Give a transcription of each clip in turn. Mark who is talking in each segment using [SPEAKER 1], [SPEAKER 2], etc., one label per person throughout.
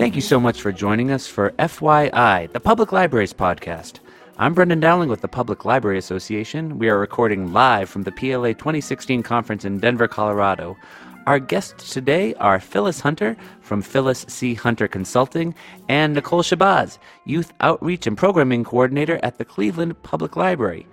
[SPEAKER 1] Thank you so much for joining us for FYI, the Public Libraries Podcast. I'm Brendan Dowling with the Public Library Association. We are recording live from the PLA 2016 conference in Denver, Colorado. Our guests today are Phyllis Hunter from Phyllis C. Hunter Consulting and Nicole Shabazz, Youth Outreach and Programming Coordinator at the Cleveland Public Library.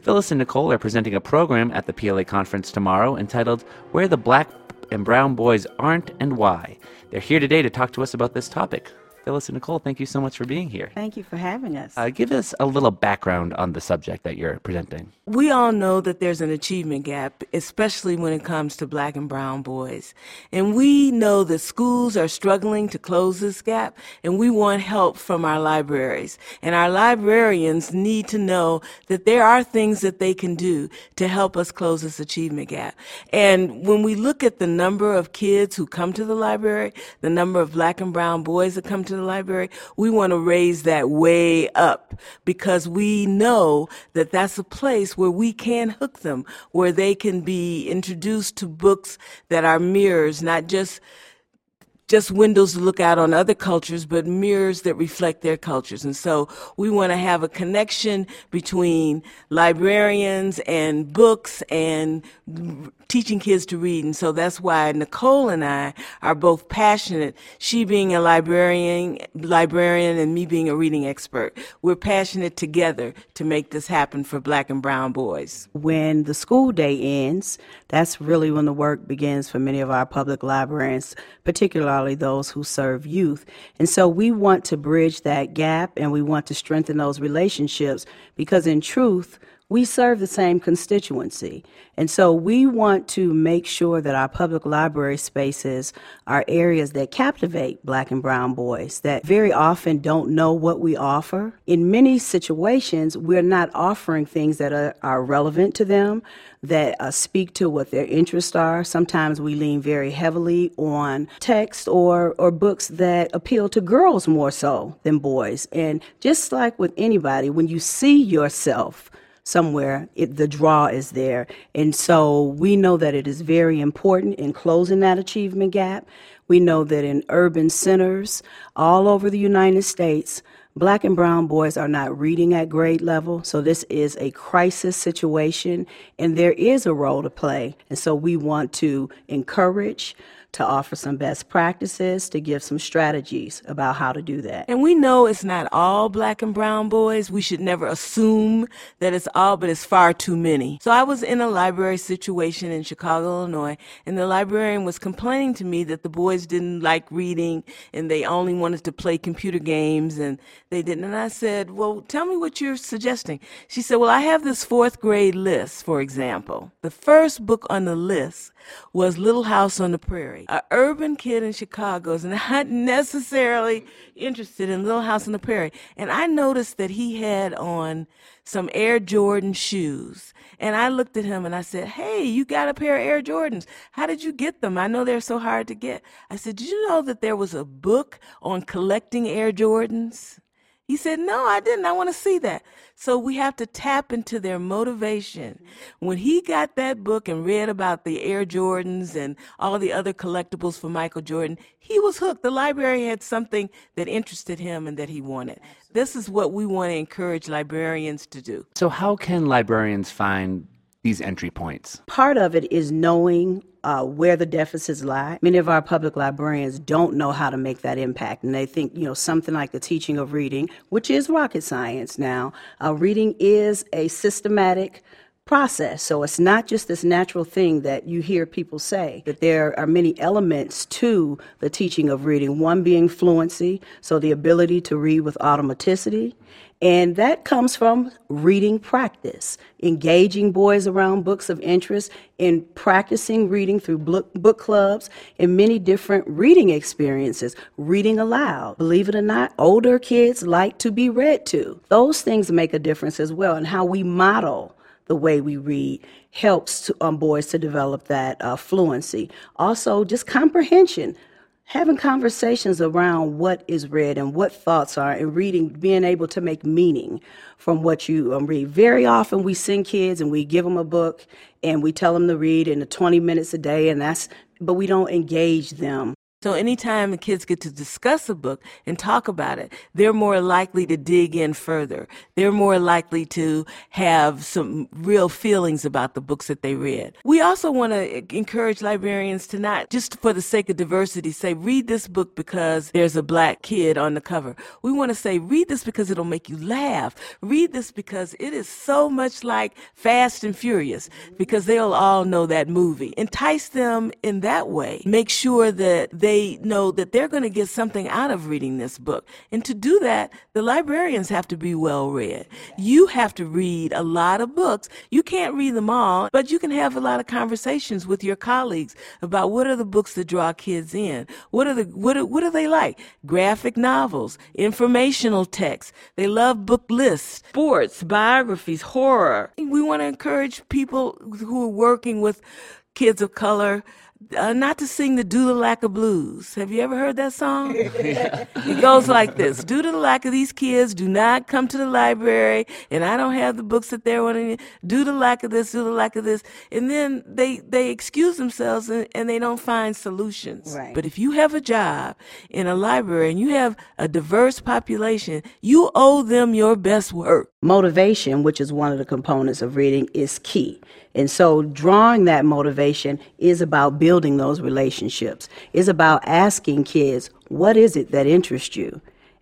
[SPEAKER 1] Phyllis and Nicole are presenting a program at the PLA conference tomorrow entitled Where the Black and Brown Boys Aren't and Why. They're here today to talk to us about this topic. Phyllis and Nicole, thank you so much for being here.
[SPEAKER 2] Thank you for having us.
[SPEAKER 1] Uh, give us a little background on the subject that you're presenting.
[SPEAKER 3] We all know that there's an achievement gap, especially when it comes to black and brown boys. And we know that schools are struggling to close this gap, and we want help from our libraries. And our librarians need to know that there are things that they can do to help us close this achievement gap. And when we look at the number of kids who come to the library, the number of black and brown boys that come to the library, we want to raise that way up because we know that that's a place where we can hook them, where they can be introduced to books that are mirrors, not just just windows to look out on other cultures, but mirrors that reflect their cultures. And so we want to have a connection between librarians and books and teaching kids to read. And so that's why Nicole and I are both passionate. She being a librarian, librarian and me being a reading expert. We're passionate together to make this happen for black and brown boys.
[SPEAKER 2] When the school day ends, that's really when the work begins for many of our public librarians, particularly those who serve youth. And so we want to bridge that gap and we want to strengthen those relationships because in truth, we serve the same constituency. And so we want to make sure that our public library spaces are areas that captivate black and brown boys that very often don't know what we offer. In many situations, we're not offering things that are, are relevant to them, that uh, speak to what their interests are. Sometimes we lean very heavily on text or, or books that appeal to girls more so than boys. And just like with anybody, when you see yourself, somewhere, it, the draw is there. And so we know that it is very important in closing that achievement gap. We know that in urban centers all over the United States, black and brown boys are not reading at grade level. So this is a crisis situation and there is a role to play. And so we want to encourage to offer some best practices, to give some strategies about how to do that.
[SPEAKER 3] And we know it's not all black and brown boys. We should never assume that it's all, but it's far too many. So I was in a library situation in Chicago, Illinois, and the librarian was complaining to me that the boys didn't like reading and they only wanted to play computer games and they didn't. And I said, well, tell me what you're suggesting. She said, well, I have this fourth grade list, for example. The first book on the list was Little House on the Prairie. An urban kid in Chicago is not necessarily interested in Little House on the Prairie. And I noticed that he had on some Air Jordan shoes. And I looked at him and I said, Hey, you got a pair of Air Jordans. How did you get them? I know they're so hard to get. I said, Did you know that there was a book on collecting Air Jordans? He said, No, I didn't. I want to see that. So we have to tap into their motivation. Mm-hmm. When he got that book and read about the Air Jordans and all the other collectibles for Michael Jordan, he was hooked. The library had something that interested him and that he wanted. This is what we want to encourage librarians to do.
[SPEAKER 1] So, how can librarians find these entry points?
[SPEAKER 2] Part of it is knowing uh, where the deficits lie. Many of our public librarians don't know how to make that impact, and they think, you know, something like the teaching of reading, which is rocket science now. Uh, reading is a systematic process. So it's not just this natural thing that you hear people say, that there are many elements to the teaching of reading. One being fluency, so the ability to read with automaticity. And that comes from reading practice, engaging boys around books of interest, and practicing reading through book, book clubs and many different reading experiences, reading aloud. Believe it or not, older kids like to be read to. Those things make a difference as well, and how we model the way we read helps to, um, boys to develop that uh, fluency. Also, just comprehension. Having conversations around what is read and what thoughts are, and reading, being able to make meaning from what you um, read. Very often, we send kids and we give them a book and we tell them to read in the 20 minutes a day, and that's, but we don't engage them
[SPEAKER 3] So anytime the kids get to discuss a book and talk about it, they're more likely to dig in further. They're more likely to have some real feelings about the books that they read. We also want to encourage librarians to not just for the sake of diversity say, read this book because there's a black kid on the cover. We want to say, read this because it'll make you laugh. Read this because it is so much like Fast and Furious because they'll all know that movie. Entice them in that way. Make sure that they know that they're going to get something out of reading this book. And to do that, the librarians have to be well read. You have to read a lot of books. You can't read them all, but you can have a lot of conversations with your colleagues about what are the books that draw kids in. What are the what are, what are they like? Graphic novels, informational texts. They love book lists, sports, biographies, horror. We want to encourage people who are working with kids of color uh, not to sing the Due to Lack of Blues. Have you ever heard that song? it goes like this Due to the lack of these kids, do not come to the library, and I don't have the books that they're wanting. Due to the lack of this, due to the lack of this. And then they, they excuse themselves and, and they don't find solutions.
[SPEAKER 2] Right.
[SPEAKER 3] But if you have a job in a library and you have a diverse population, you owe them your best work.
[SPEAKER 2] Motivation, which is one of the components of reading, is key. And so drawing that motivation is about building those relationships, is about asking kids, what is it that interests you?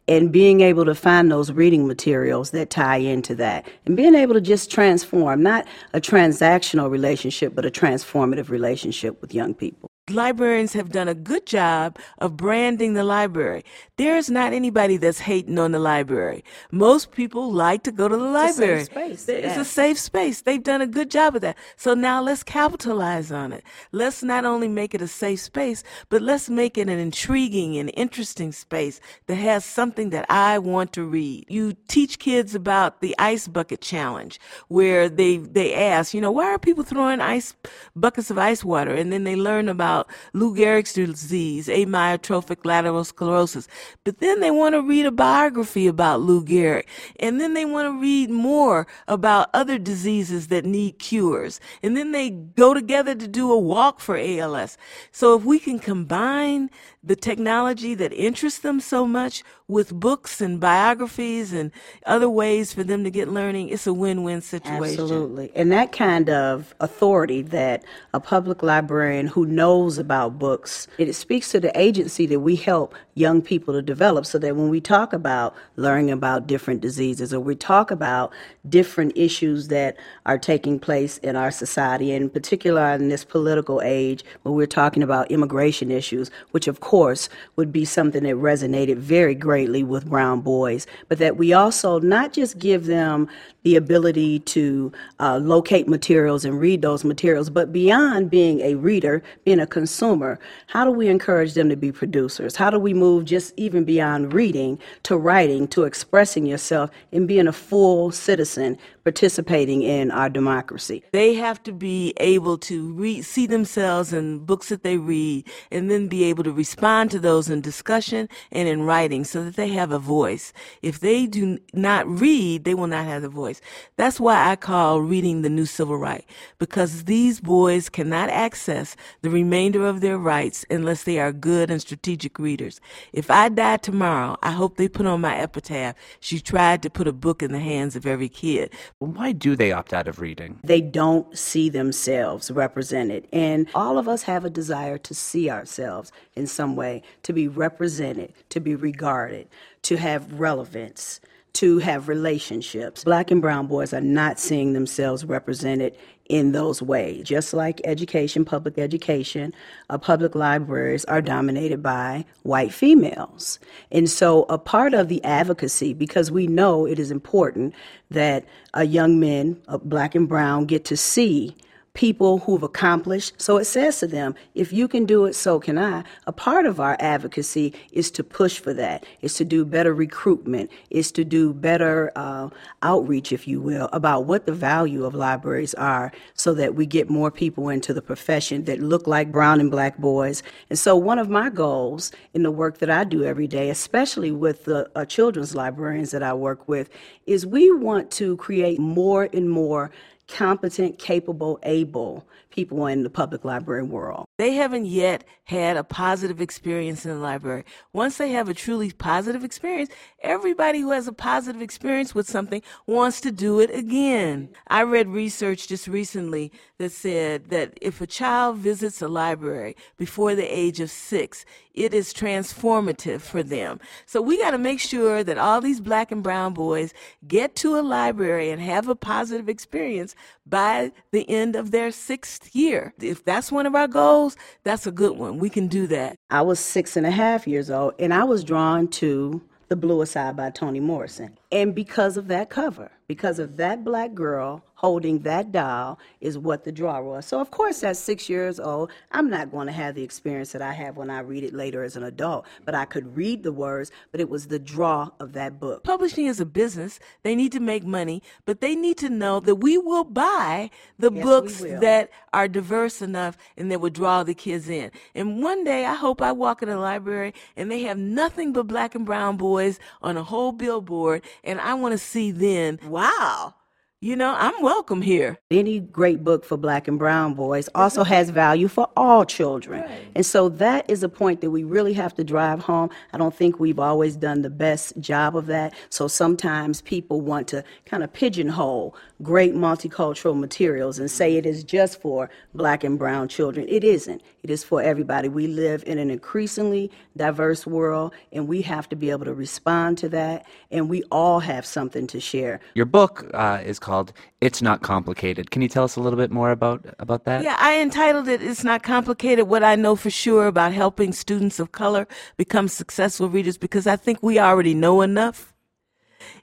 [SPEAKER 2] And being able to find those reading materials that tie into that. And being able to just transform, not a transactional relationship, but a transformative relationship with young people
[SPEAKER 3] librarians have done a good job of branding the library. There's not anybody that's hating on the library. Most people like to go to the library.
[SPEAKER 2] It's a safe space.
[SPEAKER 3] It's a safe space. They've done a good job of that. So now let's capitalize on it. Let's not only make it a safe space, but let's make it an intriguing and interesting space that has something that I want to read. You teach kids about the ice bucket challenge where they they ask, you know, why are people throwing ice buckets of ice water and then they learn about about Lou Gehrig's disease, amyotrophic lateral sclerosis. But then they want to read a biography about Lou Gehrig. And then they want to read more about other diseases that need cures. And then they go together to do a walk for ALS. So if we can combine the technology that interests them so much with books and biographies and other ways for them to get learning, it's a win-win situation.
[SPEAKER 2] Absolutely. And that kind of authority that a public librarian who knows about books, it speaks to the agency that we help young people to develop so that when we talk about learning about different diseases or we talk about different issues that are taking place in our society, in particular in this political age when we're talking about immigration issues, which of course would be something that resonated very greatly with brown boys, but that we also not just give them the ability to uh, locate materials and read those materials, but beyond being a reader, being a consumer, how do we encourage them to be producers? How do we move just even beyond reading to writing, to expressing yourself, and being a full citizen participating in our democracy?
[SPEAKER 3] They have to be able to see themselves in books that they read, and then be able to respond to those in discussion and in writing so that they have a voice. If they do not read, they will not have a voice. That's why I call reading the new civil right, because these boys cannot access the remainder of their rights unless they are good and strategic readers. If I die tomorrow, I hope they put on my epitaph, she tried to put a book in the hands of every kid.
[SPEAKER 1] Why do they opt out of reading?
[SPEAKER 2] They don't see themselves represented. And all of us have a desire to see ourselves in some way, to be represented, to be regarded, to have relevance to have relationships. Black and brown boys are not seeing themselves represented in those ways. Just like education, public education, uh, public libraries are dominated by white females. And so, a part of the advocacy, because we know it is important that uh, young men, uh, black and brown, get to see people who've accomplished. So it says to them, if you can do it, so can I. A part of our advocacy is to push for that, is to do better recruitment, is to do better uh, outreach, if you will, about what the value of libraries are so that we get more people into the profession that look like brown and black boys. And so one of my goals in the work that I do every day, especially with the uh, children's librarians that I work with, is we want to create more and more competent, capable, able people in the public library world.
[SPEAKER 3] They haven't yet had a positive experience in the library. Once they have a truly positive experience, everybody who has a positive experience with something wants to do it again. I read research just recently that said that if a child visits a library before the age of six, it is transformative for them. So we got to make sure that all these black and brown boys get to a library and have a positive experience by the end of their sixth year. If that's one of our goals, that's a good one. We can do that.
[SPEAKER 2] I was six and a half years old and I was drawn to The Bluest Eye by Toni Morrison. And because of that cover, because of that black girl holding that doll is what the draw was. So, of course, at six years old, I'm not going to have the experience that I have when I read it later as an adult. But I could read the words, but it was the draw of that book.
[SPEAKER 3] Publishing is a business. They need to make money, but they need to know that we will buy the
[SPEAKER 2] Yes,
[SPEAKER 3] books that are diverse enough and that would draw the kids in. And one day, I hope I walk in a library and they have nothing but black and brown boys on a whole billboard, and I want to see then, wow, you know, I'm welcome here.
[SPEAKER 2] Any great book for black and brown boys also has value for all children. And so that is a point that we really have to drive home. I don't think we've always done the best job of that. So sometimes people want to kind of pigeonhole great multicultural materials and say it is just for black and brown children. It isn't. It is for everybody. We live in an increasingly diverse world and we have to be able to respond to that and we all have something to share.
[SPEAKER 1] Your book uh, is called "It's Not Complicated." Can you tell us a little bit more about about that?
[SPEAKER 3] Yeah, I entitled it It's Not Complicated What I Know for Sure About Helping Students of Color Become Successful Readers because I think we already know enough.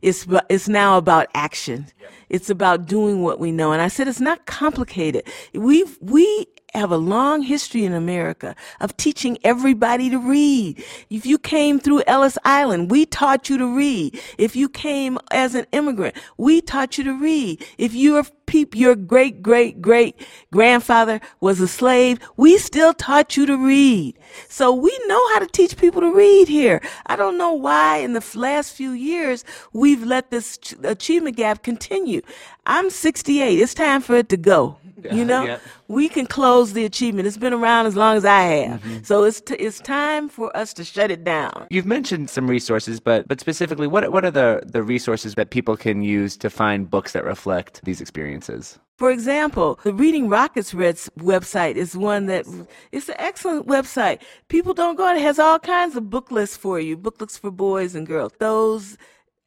[SPEAKER 3] It's, it's now about action. It's about doing what we know. And I said it's not complicated. We've, we have a long history in America of teaching everybody to read. If you came through Ellis Island, we taught you to read. If you came as an immigrant, we taught you to read. If your peep, your great great great grandfather was a slave, we still taught you to read. So we know how to teach people to read here. I don't know why in the last few years we've let this achievement gap continue. I'm 68. It's time for it to go. You know,
[SPEAKER 1] yeah.
[SPEAKER 3] we can close the achievement. It's been around as long as I have. Mm-hmm. So it's t- it's time for us to shut it down.
[SPEAKER 1] You've mentioned some resources, but but specifically, what what are the the resources that people can use to find books that reflect these experiences?
[SPEAKER 3] For example, the Reading Rockets Reds website is one that it's an excellent website. People don't go. It has all kinds of book lists for you, book lists for boys and girls. Those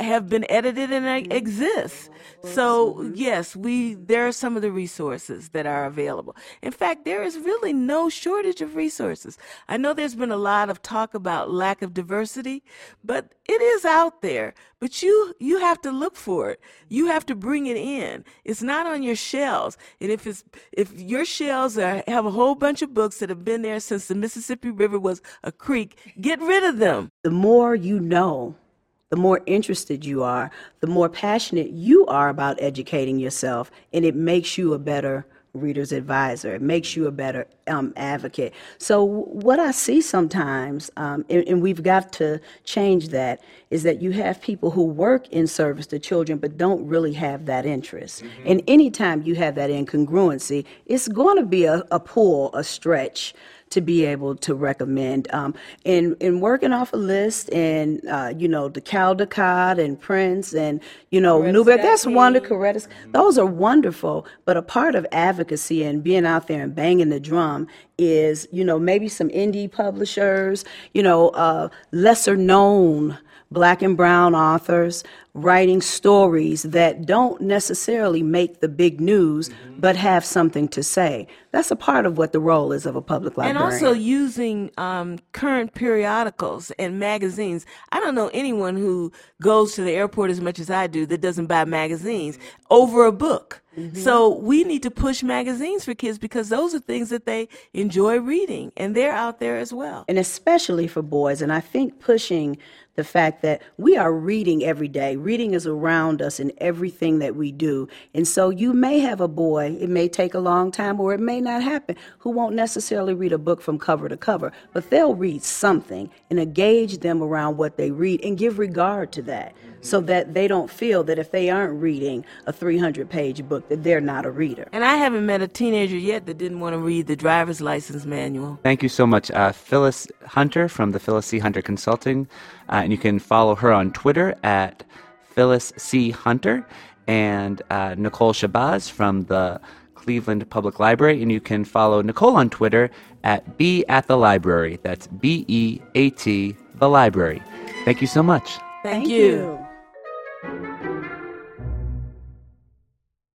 [SPEAKER 3] have been edited and uh, exist. So yes, we there are some of the resources that are available. In fact, there is really no shortage of resources. I know there's been a lot of talk about lack of diversity, but it is out there. But you you have to look for it. You have to bring it in. It's not on your shelves. And if it's if your shelves are, have a whole bunch of books that have been there since the Mississippi River was a creek, get rid of them.
[SPEAKER 2] the more you know, the more interested you are, the more passionate you are about educating yourself, and it makes you a better reader's advisor. It makes you a better um, advocate. So, what I see sometimes, um, and, and we've got to change that, is that you have people who work in service to children but don't really have that interest. And anytime you have that incongruency, it's going to be a, a pull, a stretch to be able to recommend. Um, in in working off a list and uh, you know the Caldecott and Printz and you know Newbery, that's wonderful. Coretta, those are wonderful. But a part of advocacy and being out there and banging the drum is you know maybe some indie publishers, you know uh, lesser known black and brown authors writing stories that don't necessarily make the big news but have something to say. That's a part of what the role is of a public
[SPEAKER 3] library.
[SPEAKER 2] And
[SPEAKER 3] also using um, current periodicals and magazines. I don't know anyone who goes to the airport as much as I do that doesn't buy magazines over a book. So we need to push magazines for kids because those are things that they enjoy reading and they're out there as well.
[SPEAKER 2] and especially for boys. And I think pushing the fact that we are reading every day. Reading is around us in everything that we do. And so you may have a boy, it may take a long time or it may not happen, who won't necessarily read a book from cover to cover, but they'll read something and engage them around what they read and give regard to that. so that they don't feel that if they aren't reading a 300 page book that they're not a reader.
[SPEAKER 3] And I haven't met a teenager yet that didn't want to read the driver's license manual.
[SPEAKER 1] Thank you so much, uh, Phyllis Hunter from the Phyllis C. Hunter Consulting. Uh, and you can follow her on Twitter at Phyllis C. Hunter and uh, Nicole Shabazz from the Cleveland Public Library. And you can follow Nicole on Twitter at Be at the Library. That's B E A T, the library. Thank you so much.
[SPEAKER 3] Thank,
[SPEAKER 2] Thank
[SPEAKER 3] you.
[SPEAKER 2] you.